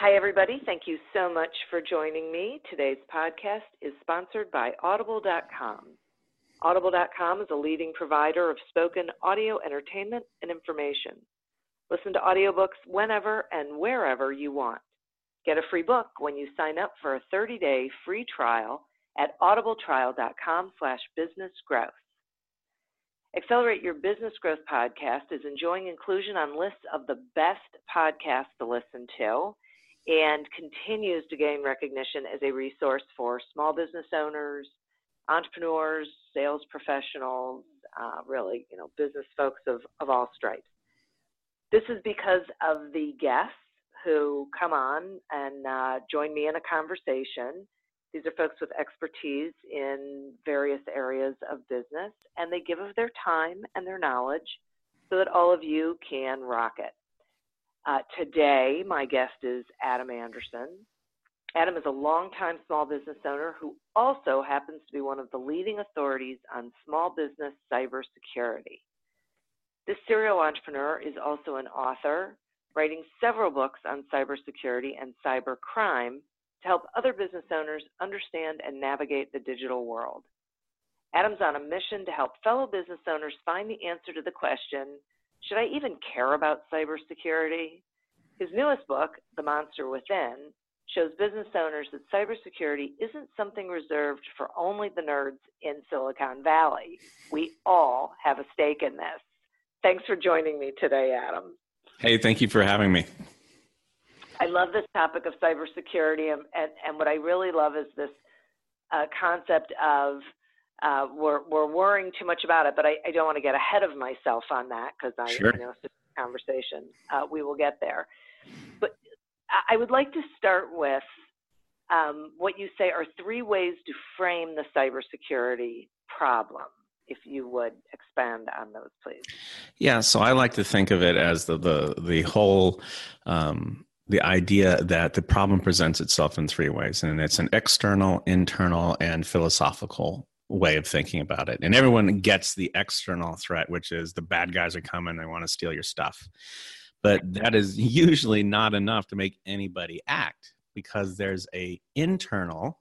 Hi, everybody. Thank you so much for joining me. Today's podcast is sponsored by Audible.com. Audible.com is a leading provider of spoken audio entertainment and information. Listen to audiobooks whenever and wherever you want. Get a free book when you sign up for a 30-day free trial at audibletrial.com slash businessgrowth. Accelerate Your Business Growth podcast is enjoying inclusion on lists of the best podcasts to listen to and continues to gain recognition as a resource for small business owners, entrepreneurs, sales professionals, uh, really, you know, business folks of, of all stripes. This is because of the guests who come on and uh, join me in a conversation. These are folks with expertise in various areas of business, and they give of their time and their knowledge so that all of you can rock it. Uh, today, my guest is Adam Anderson. Adam is a longtime small business owner who also happens to be one of the leading authorities on small business cybersecurity. This serial entrepreneur is also an author, writing several books on cybersecurity and cybercrime to help other business owners understand and navigate the digital world. Adam's on a mission to help fellow business owners find the answer to the question should I even care about cybersecurity? His newest book, The Monster Within, shows business owners that cybersecurity isn't something reserved for only the nerds in Silicon Valley. We all have a stake in this. Thanks for joining me today, Adam. Hey, thank you for having me. I love this topic of cybersecurity, and, and, and what I really love is this uh, concept of uh, we're, we're worrying too much about it, but I, I don't want to get ahead of myself on that because I sure. you know it's a conversation. Uh, we will get there, but I would like to start with um, what you say are three ways to frame the cybersecurity problem. If you would expand on those, please. Yeah, so I like to think of it as the the the whole. Um, the idea that the problem presents itself in three ways, and it's an external, internal, and philosophical way of thinking about it. And everyone gets the external threat, which is the bad guys are coming, they want to steal your stuff. But that is usually not enough to make anybody act because there's a internal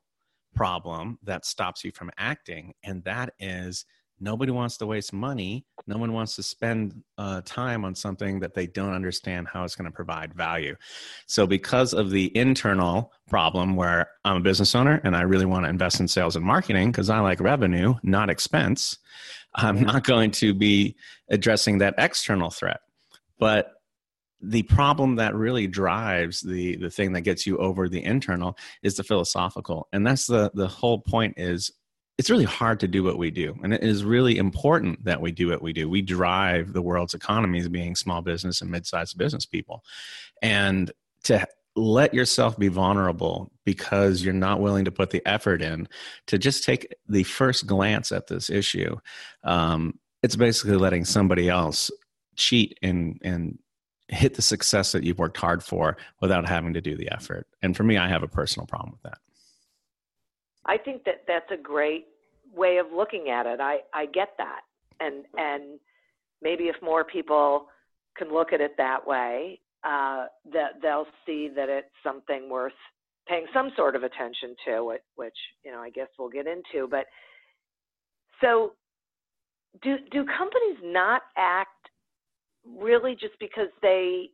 problem that stops you from acting and that is Nobody wants to waste money. No one wants to spend uh, time on something that they don't understand how it's going to provide value. So, because of the internal problem where I'm a business owner and I really want to invest in sales and marketing because I like revenue, not expense, I'm not going to be addressing that external threat. But the problem that really drives the the thing that gets you over the internal is the philosophical and that's the the whole point is it's really hard to do what we do and it is really important that we do what we do. We drive the world's economies being small business and mid-sized business people. And to let yourself be vulnerable because you're not willing to put the effort in to just take the first glance at this issue um, it's basically letting somebody else cheat and and hit the success that you've worked hard for without having to do the effort. And for me i have a personal problem with that I think that that's a great way of looking at it. I, I get that. And, and maybe if more people can look at it that way, uh, that they'll see that it's something worth paying some sort of attention to, which, you know, I guess we'll get into. But so do, do companies not act really just because they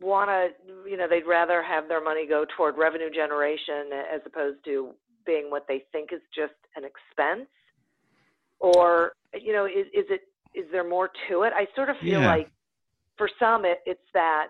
want to, you know, they'd rather have their money go toward revenue generation as opposed to being what they think is just an expense, or you know, is is it is there more to it? I sort of feel Yeah. like for some it, it's that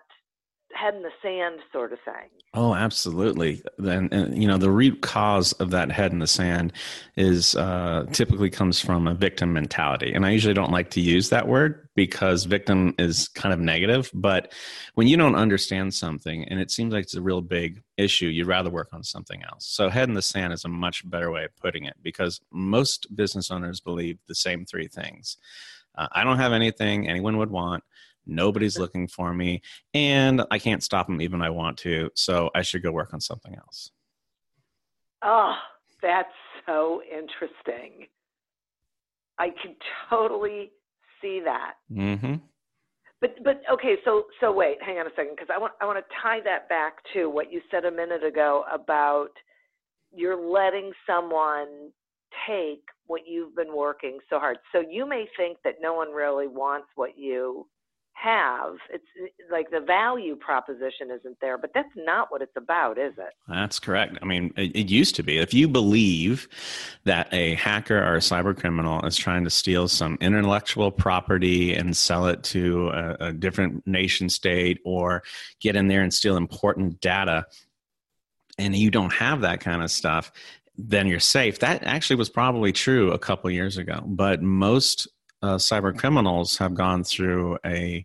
head in the sand sort of thing. Oh, absolutely. Then, you know, the root cause of that head in the sand is uh, typically comes from a victim mentality. And I usually don't like to use that word because victim is kind of negative. But when you don't understand something and it seems like it's a real big issue, you'd rather work on something else. So, head in the sand is a much better way of putting it because most business owners believe the same three things uh, I don't have anything anyone would want. Nobody's looking for me, and I can't stop them even I want to. So I should go work on something else. Oh, that's so interesting. I can totally see that. Mm-hmm. But but okay, so so wait, hang on a second, because I want I want to tie that back to what you said a minute ago about you're letting someone take what you've been working so hard. So you may think that no one really wants what you have. It's like the value proposition isn't there, but that's not what it's about, is it? That's correct. I mean, it, it used to be. If you believe that a hacker or a cyber criminal is trying to steal some intellectual property and sell it to a, a different nation state or get in there and steal important data, and you don't have that kind of stuff, then you're safe. That actually was probably true a couple years ago, but most uh, cyber criminals have gone through a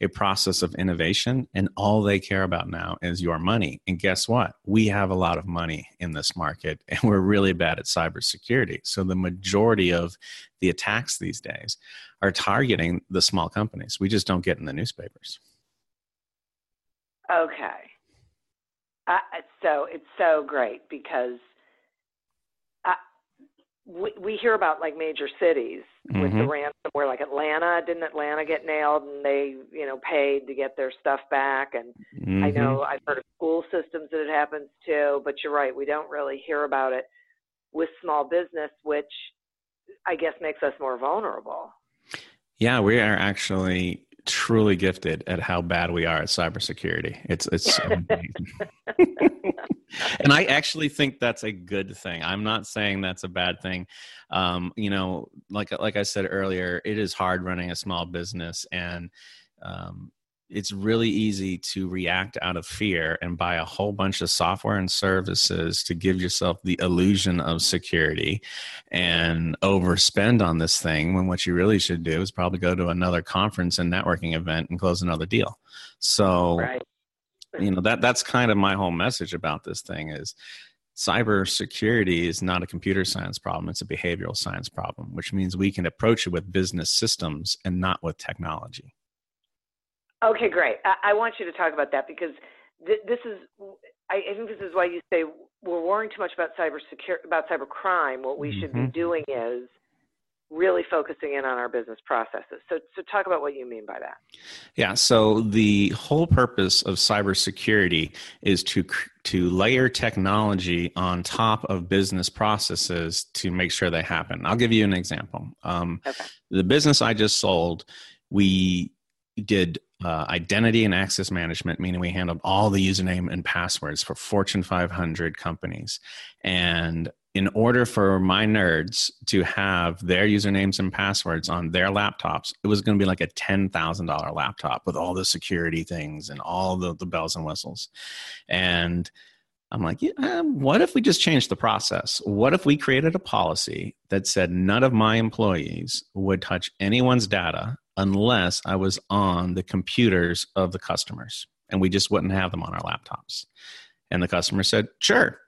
a process of innovation and all they care about now is your money. And guess what? We have a lot of money in this market and we're really bad at cybersecurity. So the majority of the attacks these days are targeting the small companies. We just don't get in the newspapers. Okay. Uh, so it's so great because we, we hear about like major cities with the Mhm. ransomware, like Atlanta. Didn't Atlanta get nailed and they, you know, paid to get their stuff back? And I Mhm. know I've heard of school systems that it happens to, but you're right. We don't really hear about it with small business, which I guess makes us more vulnerable. Yeah, we are actually truly gifted at how bad we are at cybersecurity. It's it's so amazing. and I actually think that's a good thing. I'm not saying that's a bad thing. Um, you know, like like I said earlier, it is hard running a small business, and um, it's really easy to react out of fear and buy a whole bunch of software and services to give yourself the illusion of security and overspend on this thing when what you really should do is probably go to another conference and networking event and close another deal. So Right. You know that that's kind of my whole message about this thing is cybersecurity is not a computer science problem it's a behavioral science problem which means we can approach it with business systems and not with technology Okay, great. I, I want you to talk about that because th- this is, I, I think this is why you say we're worrying too much about cyber secure, about cyber crime. What we should be Mhm. doing is really focusing in on our business processes. So, so talk about what you mean by that. Yeah, so the whole purpose of cybersecurity is to to layer technology on top of business processes to make sure they happen. I'll give you an example. Um, Okay. The business I just sold, we did uh, identity and access management, meaning we handled all the username and passwords for Fortune 500 companies. And in order for my nerds to have their usernames and passwords on their laptops, it was going to be like a $10,000 laptop with all the security things and all the, the bells and whistles. And I'm like, yeah, um, what if we just changed the process? What if we created a policy that said none of my employees would touch anyone's data unless I was on the computers of the customers and we just wouldn't have them on our laptops? And the customer said, sure.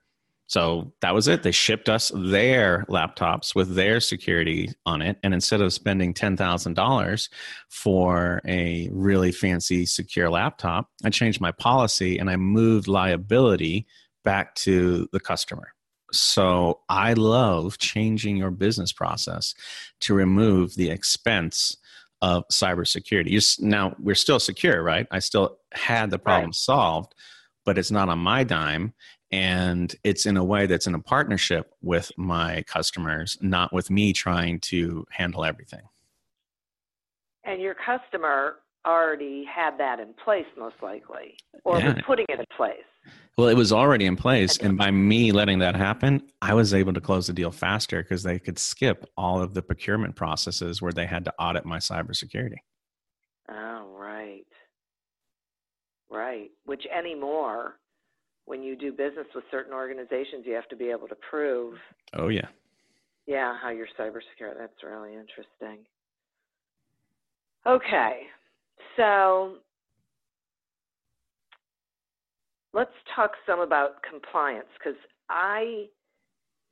So that was it. They shipped us their laptops with their security on it. And instead of spending $10,000 for a really fancy secure laptop, I changed my policy and I moved liability back to the customer. So I love changing your business process to remove the expense of cybersecurity. You now we're still secure, right? I still had the problem Right. solved, but it's not on my dime and it's in a way that's in a partnership with my customers, not with me trying to handle everything. And your customer already had that in place, most likely, or Yeah. was putting it in place. Well, it was already in place. And by me letting that happen, I was able to close the deal faster because they could skip all of the procurement processes where they had to audit my cybersecurity. Oh, right. Right. Which anymore, when you do business with certain organizations, you have to be able to prove, Oh, yeah. yeah, how you're cyber secure. That's really interesting. Okay. So let's talk some about compliance because I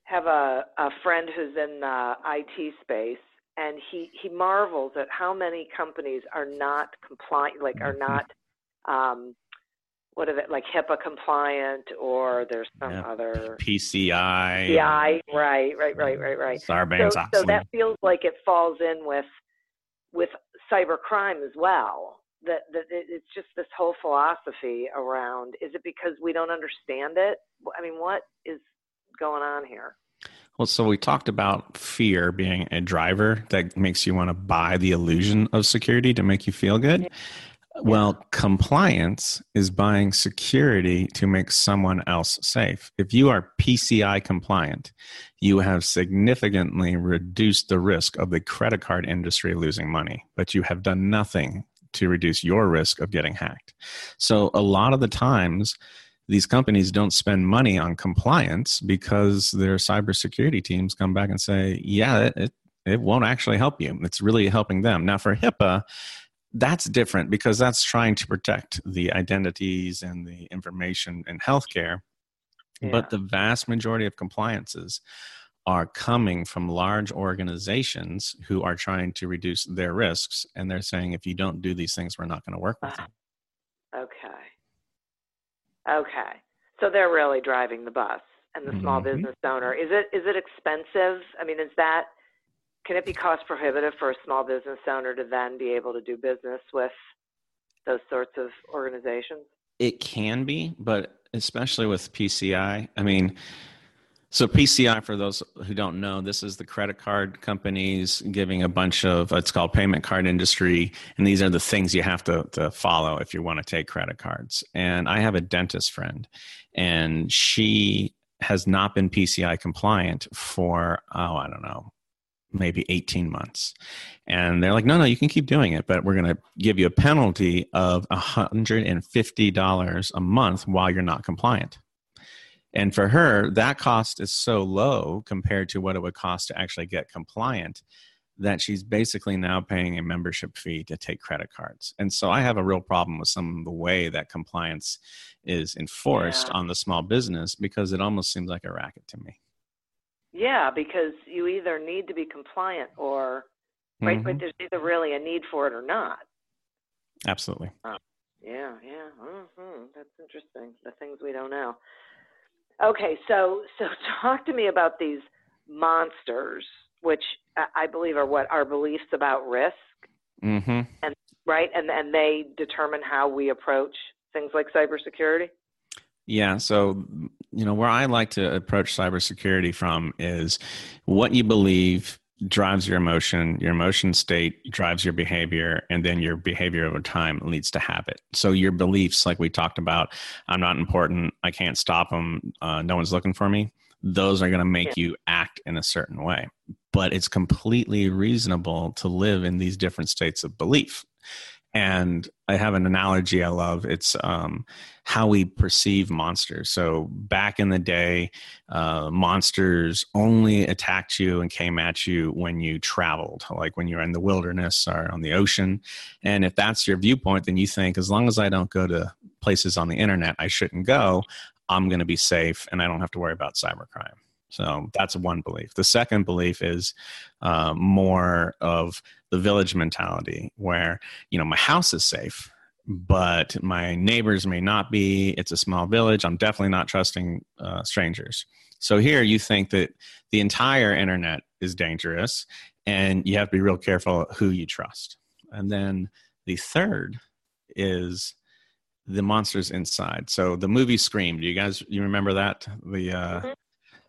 have a, a friend who's in the IT space and he, he marvels at how many companies are not compliant, like are Mhm. not, um, what are they, like HIPAA compliant or there's some Yeah. other PCI. PI, right, right, right, right, right. Mm-hmm. Sarbanes So, so that feels like it falls in with with cyber crime as well. That that it's just this whole philosophy around. Is it because we don't understand it? I mean, what is going on here? Well, so we talked about fear being a driver that makes you want to buy the illusion of security to make you feel good. Well, compliance is buying security to make someone else safe. If you are PCI compliant, you have significantly reduced the risk of the credit card industry losing money, but you have done nothing to reduce your risk of getting hacked. So, a lot of the times, these companies don't spend money on compliance because their cybersecurity teams come back and say, yeah, it, it won't actually help you. It's really helping them. Now, for HIPAA, that's different because that's trying to protect the identities and the information in healthcare. Yeah. But the vast majority of compliances are coming from large organizations who are trying to reduce their risks. And they're saying, if you don't do these things, we're not going to work with you. Okay. Okay. So they're really driving the bus and the small Mhm. business owner. Is it is it expensive? I mean, is that can it be cost prohibitive for a small business owner to then be able to do business with those sorts of organizations? It can be, but especially with PCI. I mean, so PCI, for those who don't know, this is the credit card companies giving a bunch of it's called payment card industry, and these are the things you have to, to follow if you want to take credit cards. And I have a dentist friend, and she has not been PCI compliant for oh I don't know maybe 18 months. And they're like, no, no, you can keep doing it, but we're going to give you a penalty of $150 a month while you're not compliant. And for her, that cost is so low compared to what it would cost to actually get compliant that she's basically now paying a membership fee to take credit cards. And so I have a real problem with some of the way that compliance is enforced Yeah. on the small business because it almost seems like a racket to me. Yeah, because you either need to be compliant or right, but Mhm. there's either really a need for it or not. Absolutely. Yeah, yeah. hmm That's interesting. The things we don't know. Okay, so so talk to me about these monsters, which I- believe are what our beliefs about risk, hmm right? And and they determine how we approach things like cybersecurity. Yeah. So, you know, where I like to approach cybersecurity from is what you believe drives your emotion, your emotion state drives your behavior, and then your behavior over time leads to habit. So, your beliefs, like we talked about, I'm not important, I can't stop them, uh, no one's looking for me, those are going to make you act in a certain way. But it's completely reasonable to live in these different states of belief. And I have an analogy I love. It's um, how we perceive monsters. So back in the day, uh, monsters only attacked you and came at you when you traveled, like when you're in the wilderness or on the ocean. And if that's your viewpoint, then you think as long as I don't go to places on the internet I shouldn't go, I'm going to be safe and I don't have to worry about cybercrime. So that's one belief. The second belief is uh, more of the village mentality, where you know my house is safe, but my neighbors may not be. It's a small village. I'm definitely not trusting uh, strangers. So here you think that the entire internet is dangerous, and you have to be real careful who you trust. And then the third is the monsters inside. So the movie Scream. Do you guys you remember that? The uh, Mhm.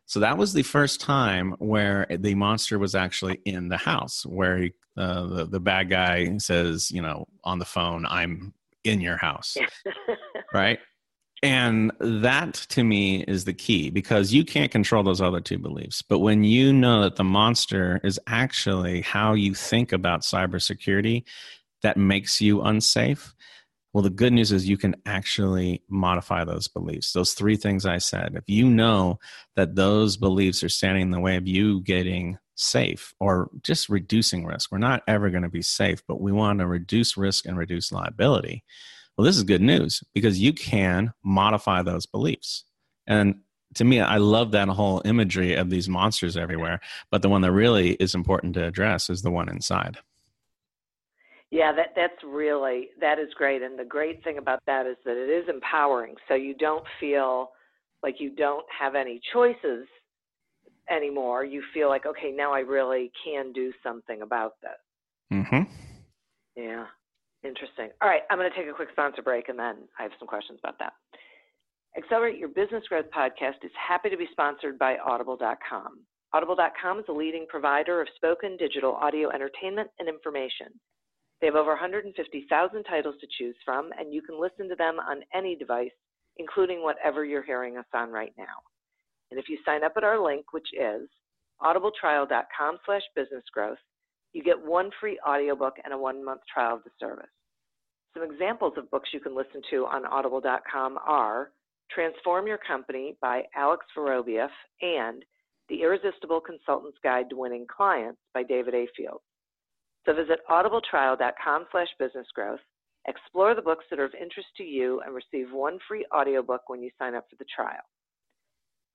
So that was the first time where the monster was actually in the house, where he, uh, the the bad guy says, you know, on the phone, "I'm in your house," right? And that to me is the key because you can't control those other two beliefs. But when you know that the monster is actually how you think about cybersecurity that makes you unsafe, well, the good news is you can actually modify those beliefs. Those three things I said. If you know that those beliefs are standing in the way of you getting safe or just reducing risk, we're not ever going to be safe, but we want to reduce risk and reduce liability. Well, this is good news because you can modify those beliefs. And to me, I love that whole imagery of these monsters everywhere. But the one that really is important to address is the one inside. Yeah, that that's really that is great. And the great thing about that is that it is empowering. So you don't feel like you don't have any choices anymore. You feel like, okay, now I really can do something about this. Mm-hmm. Yeah. Interesting. All right, I'm going to take a quick sponsor break and then I have some questions about that. Accelerate Your Business Growth podcast is happy to be sponsored by Audible.com. Audible.com is a leading provider of spoken digital audio entertainment and information. They have over 150,000 titles to choose from, and you can listen to them on any device, including whatever you're hearing us on right now. And if you sign up at our link, which is audibletrial.com slash businessgrowth, you get one free audiobook and a one-month trial of the service. Some examples of books you can listen to on audible.com are Transform Your Company by Alex Vorobieff and The Irresistible Consultant's Guide to Winning Clients by David A. So visit audibletrial.com slash businessgrowth, explore the books that are of interest to you, and receive one free audiobook when you sign up for the trial.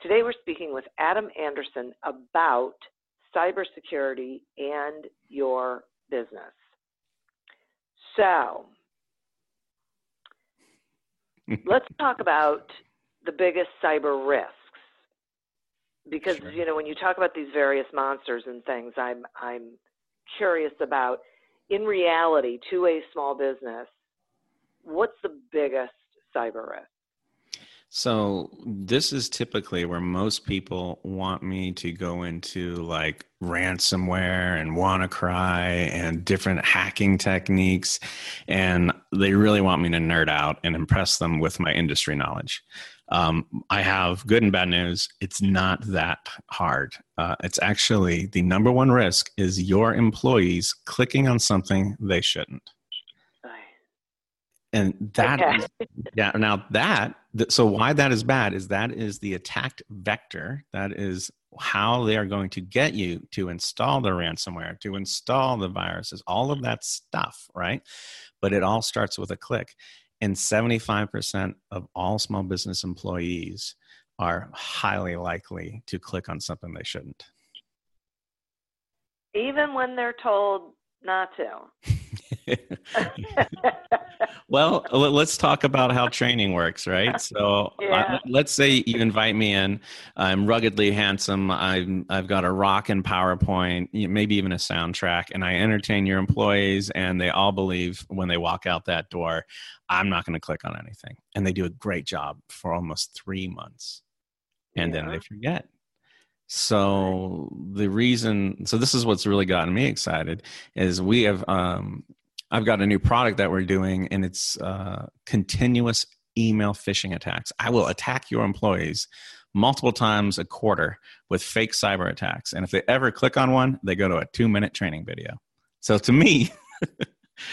Today we're speaking with Adam Anderson about cybersecurity and your business. So, let's talk about the biggest cyber risks because sure. you know when you talk about these various monsters and things i'm i'm curious about in reality to a small business what's the biggest cyber risk so this is typically where most people want me to go into like ransomware and WannaCry and different hacking techniques. And they really want me to nerd out and impress them with my industry knowledge. Um, I have good and bad news. It's not that hard. Uh, it's actually the number one risk is your employees clicking on something they shouldn't and that okay. yeah now that so why that is bad is that is the attacked vector that is how they are going to get you to install the ransomware to install the viruses all of that stuff right but it all starts with a click and 75% of all small business employees are highly likely to click on something they shouldn't even when they're told not to. well, let's talk about how training works, right? So, yeah. let's say you invite me in. I'm ruggedly handsome. I'm I've got a rock and PowerPoint, maybe even a soundtrack, and I entertain your employees, and they all believe when they walk out that door, I'm not going to click on anything, and they do a great job for almost three months, and yeah. then they forget so the reason, so this is what's really gotten me excited is we have, um, I've got a new product that we're doing, and it's uh, continuous email phishing attacks. I will attack your employees multiple times a quarter with fake cyber attacks, and if they ever click on one, they go to a two-minute training video. So to me,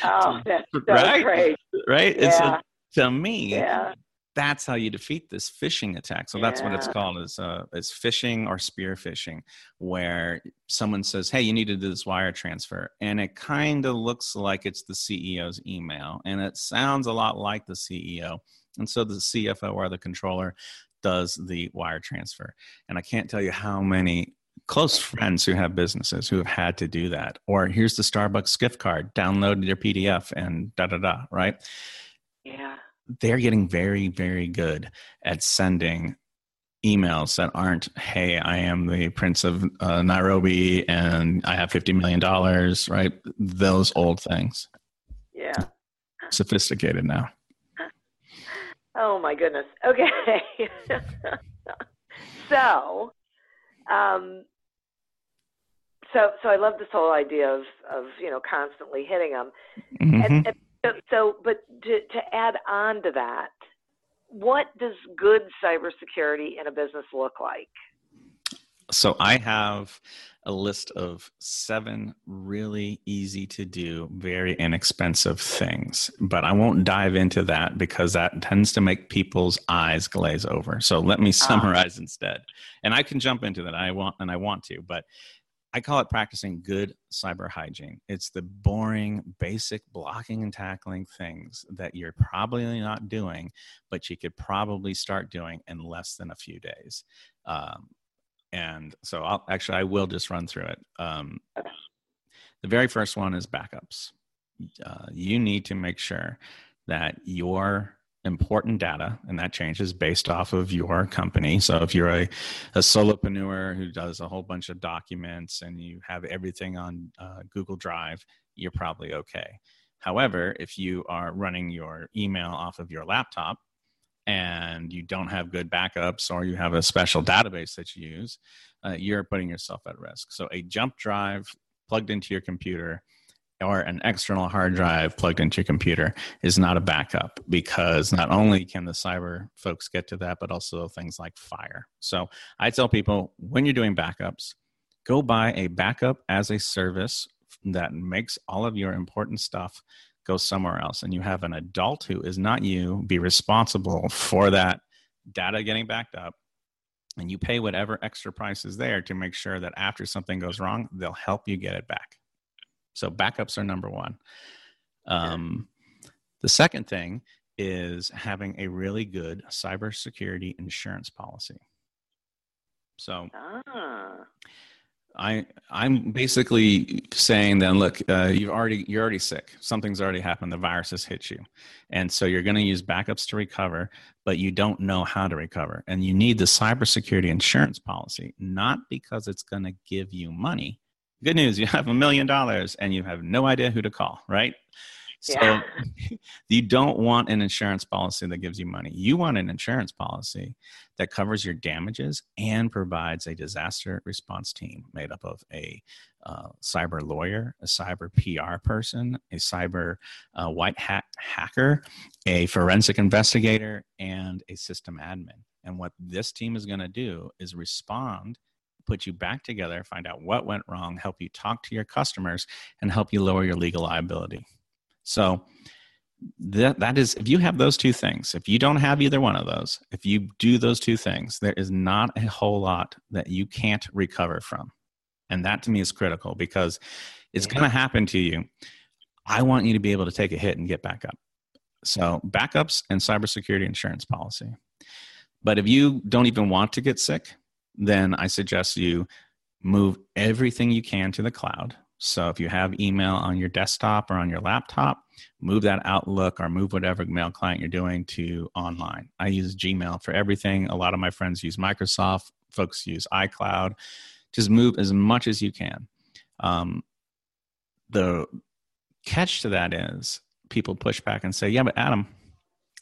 oh, that's so right, great. right? Yeah. It's a, to me, yeah that's how you defeat this phishing attack. So that's what it's called is uh, is phishing or spear phishing, where someone says, "Hey, you need to do this wire transfer," and it kind of looks like it's the CEO's email, and it sounds a lot like the CEO, and so the CFO or the controller does the wire transfer. And I can't tell you how many close friends who have businesses who have had to do that. Or here's the Starbucks gift card, download your PDF and da da da, right? Yeah they're getting very, very good at sending emails that aren't, hey, I am the Prince of uh, Nairobi and I have $50 million, right? Those old things. Yeah. Sophisticated now. Oh my goodness. Okay. so Um, so, so I love this whole idea of, of you know, constantly hitting them. Mm-hmm. And, and so, so, but to, to add on to that, what does good cybersecurity in a business look like? So I have a list of seven really easy to do, very inexpensive things. But I won't dive into that because that tends to make people's eyes glaze over. So let me ah. summarize instead. And I can jump into that. I want and I want to, but I call it practicing good cyber hygiene. It's the boring, basic blocking and tackling things that you're probably not doing, but you could probably start doing in less than a few days. Um, and so I'll actually I will just run through it. Um, the very first one is backups. Uh, you need to make sure that your important data, and that changes based off of your company. So if you're a, a solopreneur who does a whole bunch of documents and you have everything on uh, Google Drive, you're probably okay. However, if you are running your email off of your laptop, and you don't have good backups or you have a special database that you use, uh, you're putting yourself at risk. So, a jump drive plugged into your computer or an external hard drive plugged into your computer is not a backup because not only can the cyber folks get to that, but also things like fire. So, I tell people when you're doing backups, go buy a backup as a service that makes all of your important stuff go somewhere else. And you have an adult who is not you be responsible for that data getting backed up. And you pay whatever extra price is there to make sure that after something goes wrong they'll help you get it back so backups are number one. Um, the second thing is having a really good cybersecurity insurance policy. So ah. I I'm basically saying then look uh, you already you're already sick. Something's already happened. The virus has hit you. And so you're going to use backups to recover but you don't know how to recover. And you need the cybersecurity insurance policy not because it's going to give you money good news you have a million dollars and you have no idea who to call right so yeah. you don't want an insurance policy that gives you money. You want an insurance policy that covers your damages and provides a disaster response team made up of a uh, cyber lawyer, a cyber PR person, a cyber uh, white hat hacker, a forensic investigator, and a system admin. And what this team is going to do is respond put you back together, find out what went wrong, help you talk to your customers, and help you lower your legal liability. So that that is if you have those two things, if you don't have either one of those, if you do those two things, there is not a whole lot that you can't recover from. And that to me is critical because it's going to happen to you. I want you to be able to take a hit and get back up. So, backups and cybersecurity insurance policy. But if you don't even want to get sick, then I suggest you move everything you can to the cloud so if you have email on your desktop or on your laptop, move that Outlook or move whatever mail client you're doing to online. I use Gmail for everything. A lot of my friends use Microsoft, folks use iCloud. Just move as much as you can. Um, the catch to that is people push back and say, yeah, but Adam,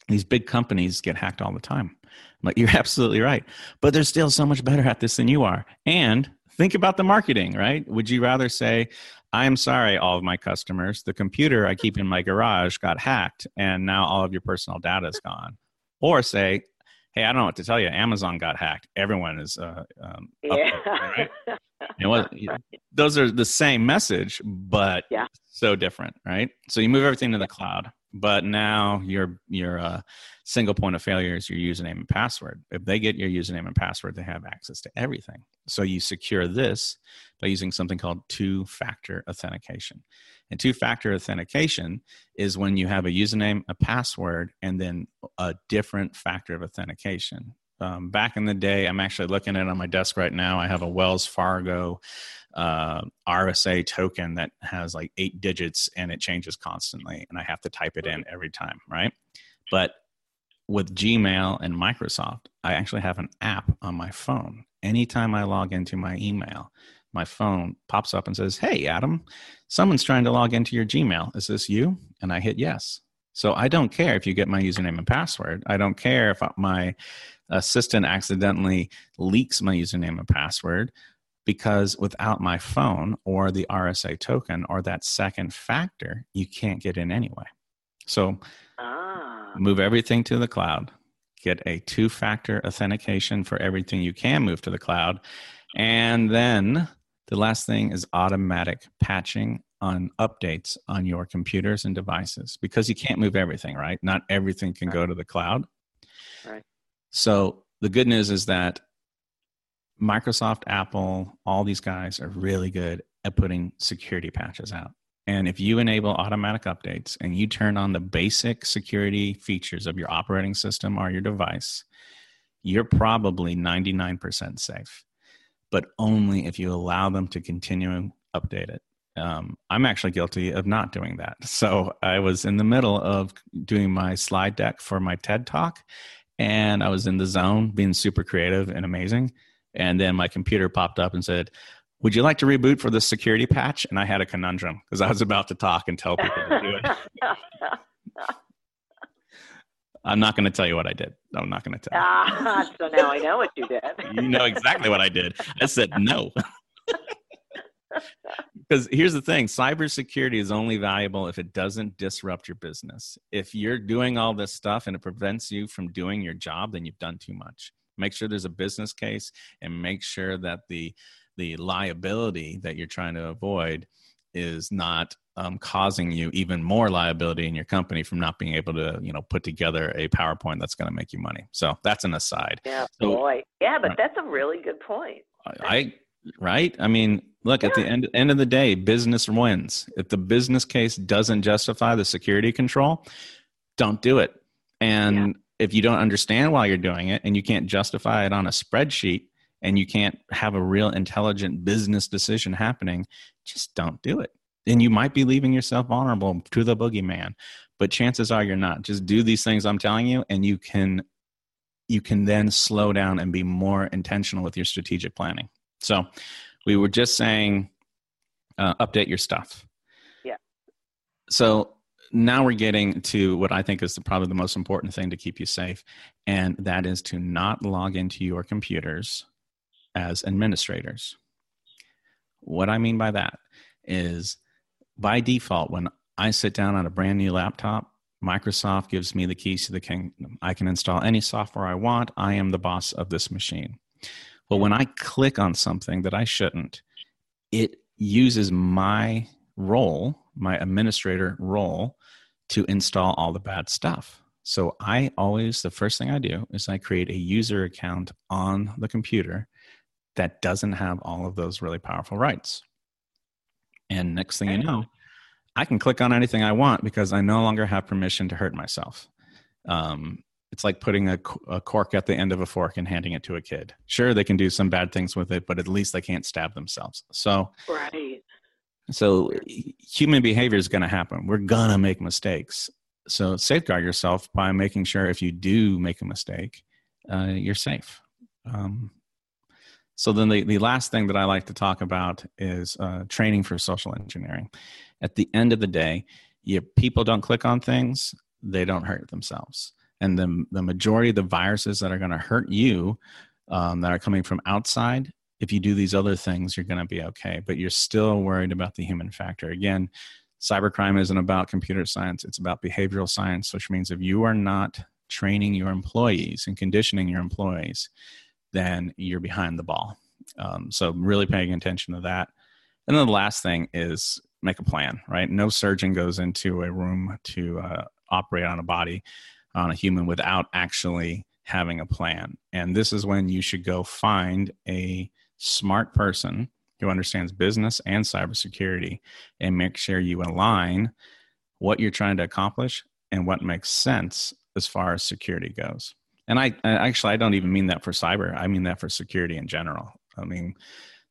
these big companies get hacked all the time. I'm like, you're absolutely right. But they're still so much better at this than you are. And think about the marketing, right? Would you rather say, I'm sorry, all of my customers, the computer I keep in my garage got hacked and now all of your personal data is gone? Or say, hey, I don't know what to tell you. Amazon got hacked. Everyone is uh, um, yeah. right? And what, those are the same message, but yeah. so different, right? So you move everything to the cloud, but now your your uh, single point of failure is your username and password. If they get your username and password, they have access to everything. So you secure this by using something called two factor authentication. And two factor authentication is when you have a username, a password, and then a different factor of authentication. Um, back in the day, I'm actually looking at it on my desk right now. I have a Wells Fargo uh, RSA token that has like eight digits and it changes constantly, and I have to type it in every time, right? But with Gmail and Microsoft, I actually have an app on my phone. Anytime I log into my email, my phone pops up and says, Hey, Adam, someone's trying to log into your Gmail. Is this you? And I hit yes. So I don't care if you get my username and password. I don't care if my assistant accidentally leaks my username and password because without my phone or the RSA token or that second factor, you can't get in anyway. So ah. move everything to the cloud, get a two factor authentication for everything you can move to the cloud. And then the last thing is automatic patching on updates on your computers and devices because you can't move everything, right? Not everything can go to the cloud. Right. So the good news is that Microsoft, Apple, all these guys are really good at putting security patches out. And if you enable automatic updates and you turn on the basic security features of your operating system or your device, you're probably 99% safe, but only if you allow them to continue update it. Um, I'm actually guilty of not doing that. So I was in the middle of doing my slide deck for my TED talk, and I was in the zone, being super creative and amazing. And then my computer popped up and said, would you like to reboot for the security patch? And I had a conundrum because I was about to talk and tell people to do it. I'm not going to tell you what I did. I'm not going to tell. Ah, so now I know what you did. you know exactly what I did. I said no. Because here's the thing cybersecurity is only valuable if it doesn't disrupt your business. If you're doing all this stuff and it prevents you from doing your job, then you've done too much. Make sure there's a business case and make sure that the the liability that you're trying to avoid is not um, causing you even more liability in your company from not being able to you know put together a powerpoint that's going to make you money. So that's an aside. Yeah so, boy. Yeah but that's a really good point. I right? I mean look yeah. at the end, end of the day business wins. If the business case doesn't justify the security control don't do it. And yeah. If you don't understand why you're doing it and you can't justify it on a spreadsheet and you can't have a real intelligent business decision happening, just don't do it. And you might be leaving yourself vulnerable to the boogeyman, but chances are you're not. Just do these things I'm telling you, and you can you can then slow down and be more intentional with your strategic planning. So, we were just saying, uh, update your stuff. Yeah. So now we're getting to what I think is the, probably the most important thing to keep you safe, and that is to not log into your computers as administrators. What I mean by that is by default, when I sit down on a brand new laptop, Microsoft gives me the keys to the kingdom. I can install any software I want. I am the boss of this machine. Well, when I click on something that I shouldn't, it uses my role, my administrator role, to install all the bad stuff. So I always, the first thing I do is I create a user account on the computer that doesn't have all of those really powerful rights. And next thing you know, I can click on anything I want because I no longer have permission to hurt myself. Um, it's like putting a, a, cork at the end of a fork and handing it to a kid. Sure, they can do some bad things with it, but at least they can't stab themselves. So, right. So, human behavior is going to happen. We're going to make mistakes. So, safeguard yourself by making sure if you do make a mistake, uh, you're safe. Um, so then the, the last thing that I like to talk about is uh, training for social engineering. At the end of the day, you, people don't click on things, they don't hurt themselves. And the, the majority of the viruses that are going to hurt you um, that are coming from outside, if you do these other things, you're going to be okay. But you're still worried about the human factor. Again, cybercrime isn't about computer science, it's about behavioral science, which means if you are not training your employees and conditioning your employees, then you're behind the ball. Um, so really paying attention to that. And then the last thing is make a plan, right? No surgeon goes into a room to uh, operate on a body, on a human, without actually having a plan. And this is when you should go find a smart person who understands business and cybersecurity and make sure you align what you're trying to accomplish and what makes sense as far as security goes and I, actually I don't even mean that for cyber. I mean that for security in general. I mean,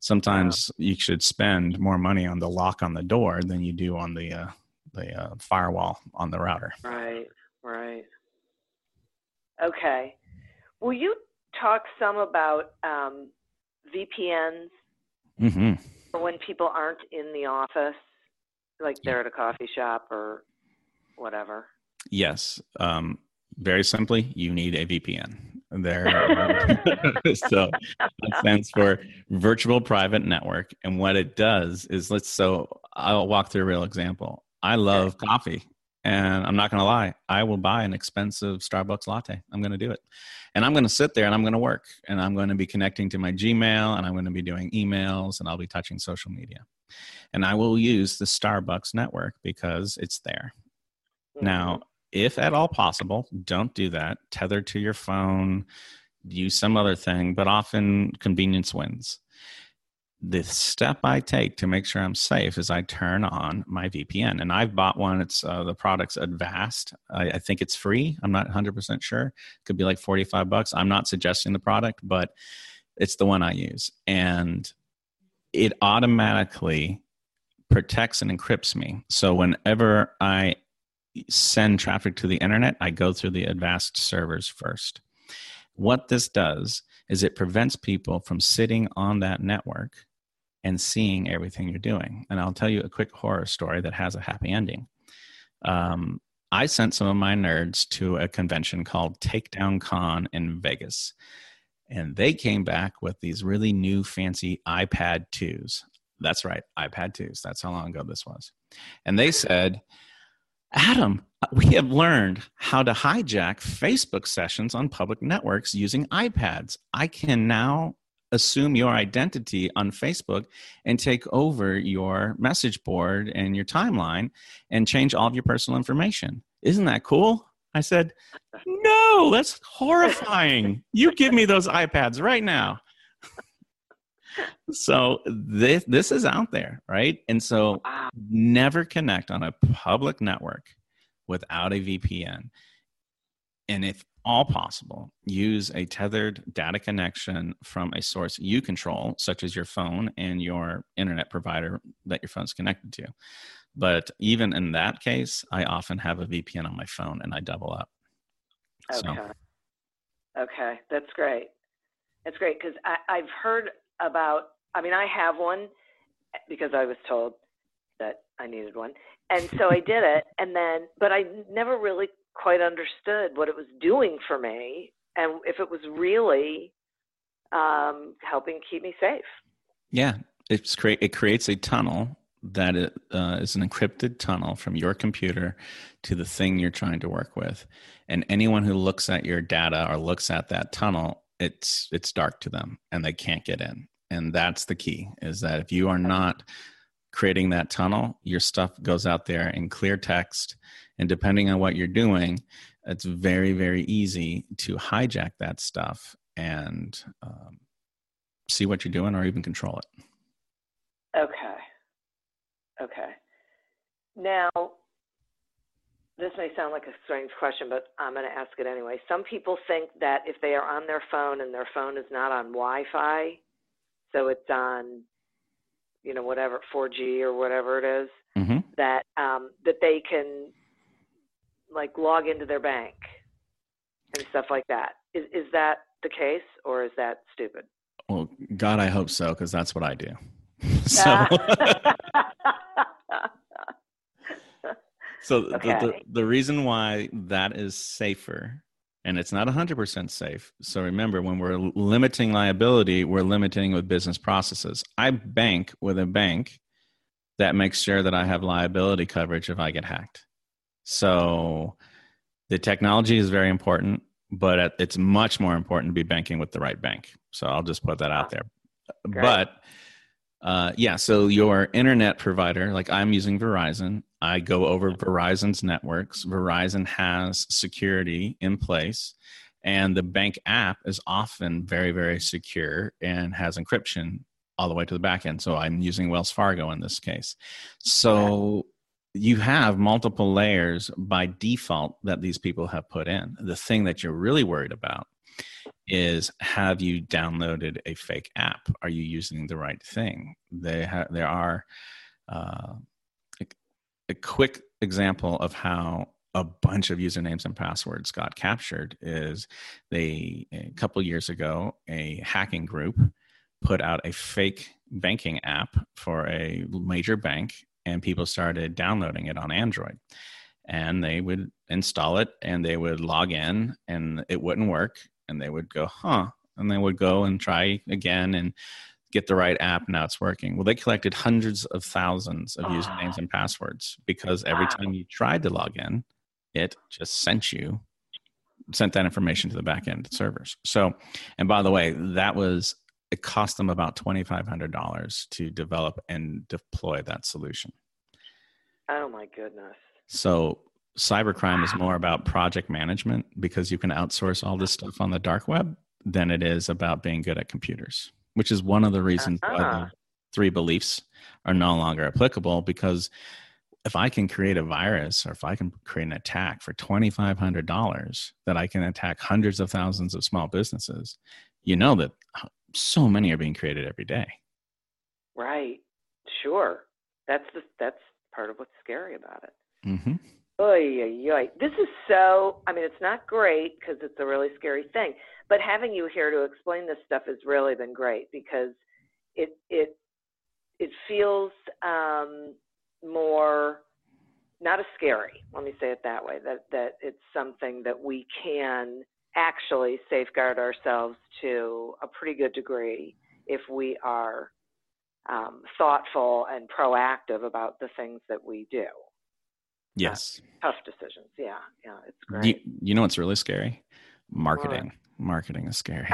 sometimes yeah. you should spend more money on the lock on the door than you do on the uh, the uh, firewall on the router. Right, right. Okay. Will you talk some about um, VPNs mm-hmm. for when people aren't in the office, like they're at a coffee shop or whatever? Yes. Um, very simply, you need a VPN. There, so that stands for Virtual Private Network. And what it does is, let's so I'll walk through a real example. I love coffee, and I'm not going to lie, I will buy an expensive Starbucks latte. I'm going to do it, and I'm going to sit there and I'm going to work, and I'm going to be connecting to my Gmail, and I'm going to be doing emails, and I'll be touching social media, and I will use the Starbucks network because it's there. Now, mm-hmm if at all possible, don't do that. Tether to your phone, use some other thing, but often convenience wins. The step I take to make sure I'm safe is I turn on my VPN, and I've bought one. It's uh, the product's Avast. I, I think it's free. I'm not 100 percent sure. It could be like 45 bucks. I'm not suggesting the product, but it's the one I use, and it automatically protects and encrypts me. So whenever I send traffic to the internet, I go through the Avast servers first. What this does is it prevents people from sitting on that network and seeing everything you're doing. And I'll tell you a quick horror story that has a happy ending. Um, I sent some of my nerds to a convention called Takedown Con in Vegas. And they came back with these really new fancy iPad 2s. That's right, iPad 2s. That's how long ago this was. And they said, Adam, uh, we have learned how to hijack Facebook sessions on public networks using iPads. I can now assume your identity on Facebook and take over your message board and your timeline and change all of your personal information. Isn't that cool? I said, No, that's horrifying. you give me those iPads right now. So this this is out there, right? And so never connect on a public network without a VPN. And if all possible, use a tethered data connection from a source you control, such as your phone and your internet provider that your phone's connected to. But even in that case, I often have a VPN on my phone and I double up. Okay. So. Okay, that's great. That's great because I've heard about, I mean, I have one because I was told that I needed one. And so I did it. And then, but I never really quite understood what it was doing for me and if it was really um, helping keep me safe. Yeah, it's create it creates a tunnel that it, uh, is an encrypted tunnel from your computer to the thing you're trying to work with, and anyone who looks at your data or looks at that tunnel, it's it's dark to them and they can't get in. And that's the key: is that if you are not creating that tunnel, your stuff goes out there in clear text. And depending on what you're doing, it's very, very easy to hijack that stuff and um, see what you're doing or even control it. Okay. Okay. Now, this may sound like a strange question, but I'm going to ask it anyway. Some people think that if they are on their phone and their phone is not on Wi Fi, so it's on you know whatever 4G or whatever it is, mm-hmm. that um, that they can like log into their bank and stuff like that. Is is that the case or is that stupid? Well, God, I hope so because that's what I do. so. so okay. the, the, the reason why that is safer and it's not 100% safe. So remember, when we're limiting liability, we're limiting with business processes. I bank with a bank that makes sure that I have liability coverage if I get hacked. So the technology is very important, but it's much more important to be banking with the right bank. So I'll just put that out there. Great. But uh, yeah, so your internet provider, like I'm using Verizon, I go over Verizon's networks. Verizon has security in place, and the bank app is often very, very secure and has encryption all the way to the back end. So I'm using Wells Fargo in this case. So you have multiple layers by default that these people have put in. The thing that you're really worried about is have you downloaded a fake app? Are you using the right thing? They ha- there are uh, a quick example of how a bunch of usernames and passwords got captured is they a couple years ago a hacking group put out a fake banking app for a major bank and people started downloading it on android. And they would install it and they would log in and it wouldn't work and they would go, huh, and they would go and try again and get the right app. Now it's working. Well, they collected hundreds of thousands of oh. usernames ah. and passwords because every wow. time you tried to log in, it just sent you sent that information to the back end servers. So, and by the way, that was it cost them about twenty five hundred dollars to develop and deploy that solution. Oh my goodness! So cybercrime is more about project management because you can outsource all this stuff on the dark web than it is about being good at computers, which is one of the reasons uh-huh. why the uh-huh. three beliefs are no longer applicable because if I can create a virus or if I can create an attack for $2,500 that I can attack hundreds of thousands of small businesses, you know that so many are being created every day. Right. Sure. That's the, that's part of what's scary about it. Mm-hmm. Oy, oy, oy. This is so, I mean, it's not great because it's a really scary thing, but having you here to explain this stuff has really been great because it, it, it feels um, more not as scary let me say it that way that that it's something that we can actually safeguard ourselves to a pretty good degree if we are um, thoughtful and proactive about the things that we do. Yes. Uh, tough decisions. Yeah. Yeah. It's great. you, you know what's really scary marketing marketing is scary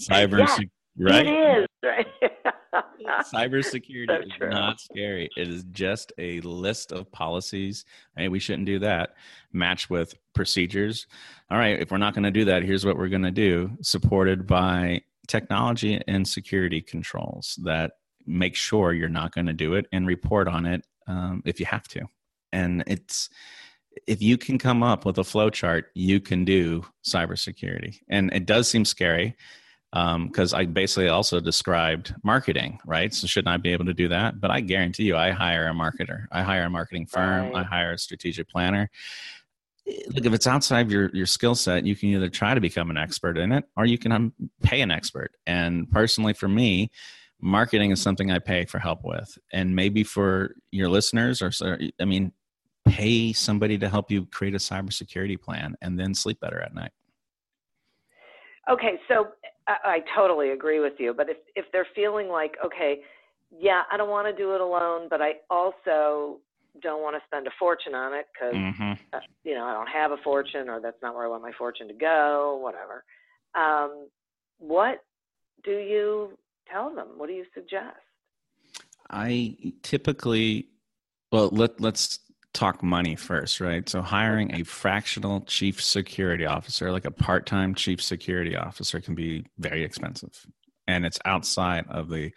cyber yeah, right it is right Cybersecurity is not scary. It is just a list of policies. Hey, we shouldn't do that. Matched with procedures. All right, if we're not going to do that, here's what we're going to do. Supported by technology and security controls that make sure you're not going to do it and report on it um, if you have to. And it's if you can come up with a flow chart, you can do cybersecurity. And it does seem scary because um, I basically also described marketing, right? So shouldn't I be able to do that? But I guarantee you, I hire a marketer, I hire a marketing firm, right. I hire a strategic planner. Look, if it's outside your your skill set, you can either try to become an expert in it, or you can um, pay an expert. And personally, for me, marketing is something I pay for help with, and maybe for your listeners, or I mean, pay somebody to help you create a cybersecurity plan, and then sleep better at night. Okay, so I, I totally agree with you. But if if they're feeling like, okay, yeah, I don't want to do it alone, but I also don't want to spend a fortune on it because mm-hmm. uh, you know I don't have a fortune, or that's not where I want my fortune to go, whatever. Um, what do you tell them? What do you suggest? I typically, well, let let's talk money first, right? So hiring a fractional chief security officer, like a part-time chief security officer can be very expensive. And it's outside of the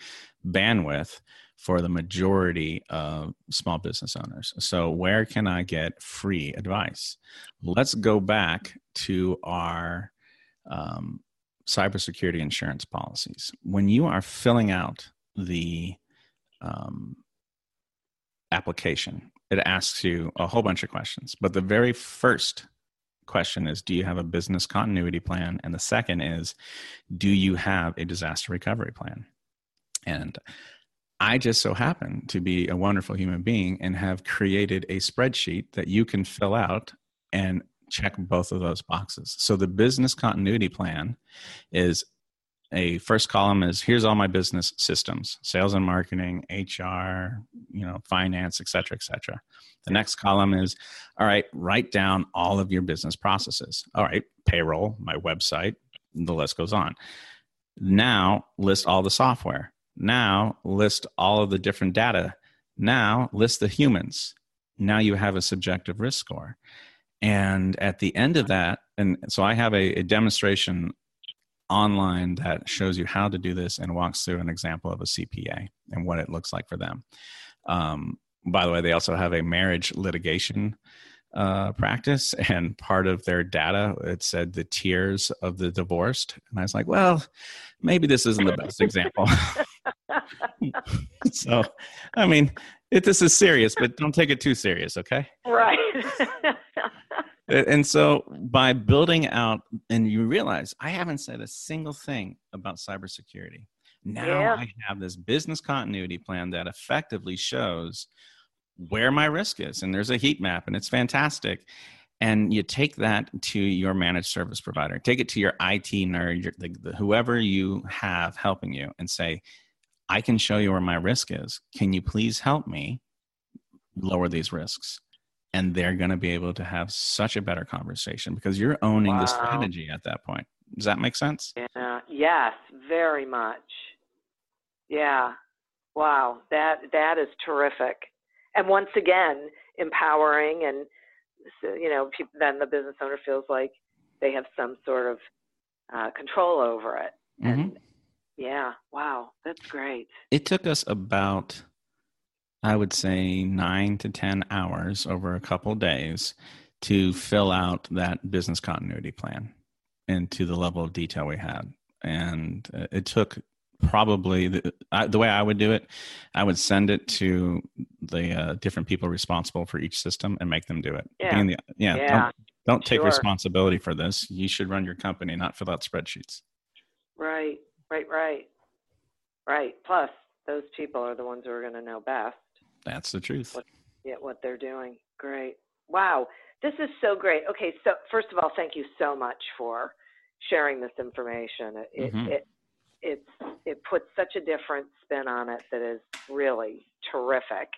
bandwidth for the majority of small business owners. So where can I get free advice? Let's go back to our um, cybersecurity insurance policies. When you are filling out the um, application it asks you a whole bunch of questions. But the very first question is Do you have a business continuity plan? And the second is Do you have a disaster recovery plan? And I just so happen to be a wonderful human being and have created a spreadsheet that you can fill out and check both of those boxes. So the business continuity plan is a first column is here's all my business systems sales and marketing hr you know finance et cetera et cetera. The next column is all right write down all of your business processes. All right payroll my website the list goes on. Now list all the software. Now list all of the different data. Now list the humans. Now you have a subjective risk score. And at the end of that and so i have a, a demonstration online that shows you how to do this and walks through an example of a CPA and what it looks like for them. Um, by the way, they also have a marriage litigation uh, practice, and part of their data it said the tears of the divorced, and I was like, well, maybe this isn't the best example. so, I mean, it, this is serious, but don't take it too serious, okay? Right. and so by building out and you realize i haven't said a single thing about cybersecurity. Now yeah. i have this business continuity plan that effectively shows where my risk is and there's a heat map and it's fantastic. And you take that to your managed service provider. Take it to your it nerd your, the, the, whoever you have helping you and say i can show you where my risk is. Can you please help me lower these risks and they're going to be able to have such a better conversation because you're owning wow. the strategy at that point. Does that make sense? Yeah. Yes very much. Yeah. Wow. That that is terrific. And once again empowering and you know, people, then the business owner feels like they have some sort of uh, control over it. Mm-hmm. And yeah, wow, that's great. It took us about, I would say, nine to 10 hours over a couple days to fill out that business continuity plan into the level of detail we had. And uh, it took probably the, I, the way I would do it, I would send it to the uh, different people responsible for each system and make them do it. Yeah, the, yeah, yeah. Don't, don't take sure. responsibility for this. You should run your company, not fill out spreadsheets. Right, right, right, right. Plus, those people are the ones who are going to know best. That's the truth. What, yeah, what they're doing. Great. Wow, this is so great. Okay, so first of all, thank you so much for sharing this information. It, mm-hmm. it, it's it puts such a different spin on it that is really terrific.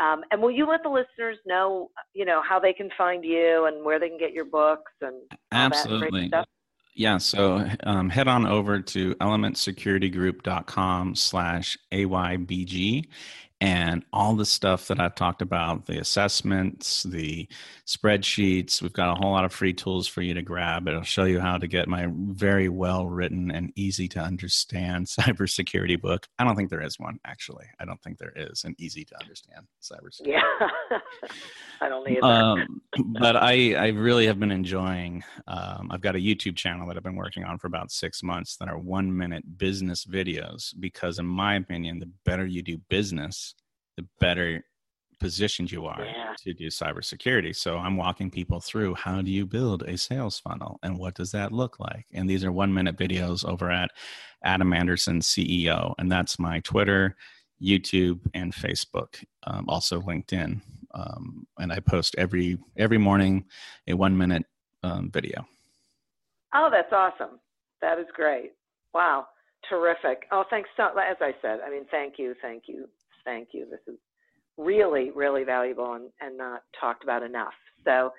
Um, and will you let the listeners know, you know, how they can find you and where they can get your books and absolutely. Yeah, so um, head on over to elementsecuritygroup.com slash AYBG and all the stuff that I've talked about the assessments, the spreadsheets. We've got a whole lot of free tools for you to grab. It'll show you how to get my very well written and easy to understand cybersecurity book. I don't think there is one, actually. I don't think there is an easy to understand cybersecurity. Yeah, I don't either. Um, but I, I really have been enjoying. Um, I've got a YouTube channel that I've been working on for about six months that are one minute business videos because, in my opinion, the better you do business, the better positioned you are yeah. to do cybersecurity. So I'm walking people through how do you build a sales funnel and what does that look like? And these are one minute videos over at Adam Anderson CEO, and that's my Twitter, YouTube, and Facebook, um, also LinkedIn. Um, and I post every every morning a one minute um, video. Oh, that's awesome! That is great. Wow, terrific. Oh, thanks so. As I said, I mean, thank you, thank you thank you. This is really, really valuable and, and not talked about enough. So,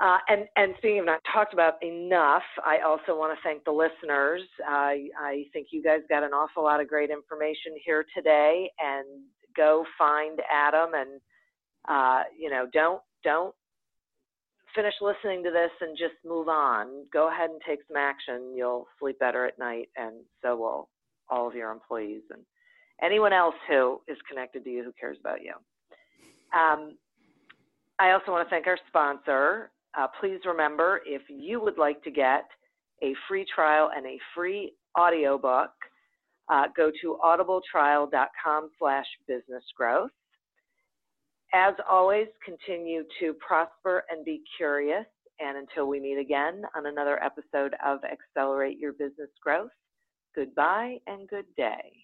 uh, and, and speaking of not talked about enough, I also want to thank the listeners. I, I think you guys got an awful lot of great information here today and go find Adam and, uh, you know, don't, don't finish listening to this and just move on. Go ahead and take some action. You'll sleep better at night and so will all of your employees and anyone else who is connected to you who cares about you. Um, I also want to thank our sponsor. Uh, please remember if you would like to get a free trial and a free audiobook, uh, go to audibletrial.com slash business growth. As always, continue to prosper and be curious. And until we meet again on another episode of Accelerate Your Business Growth, goodbye and good day.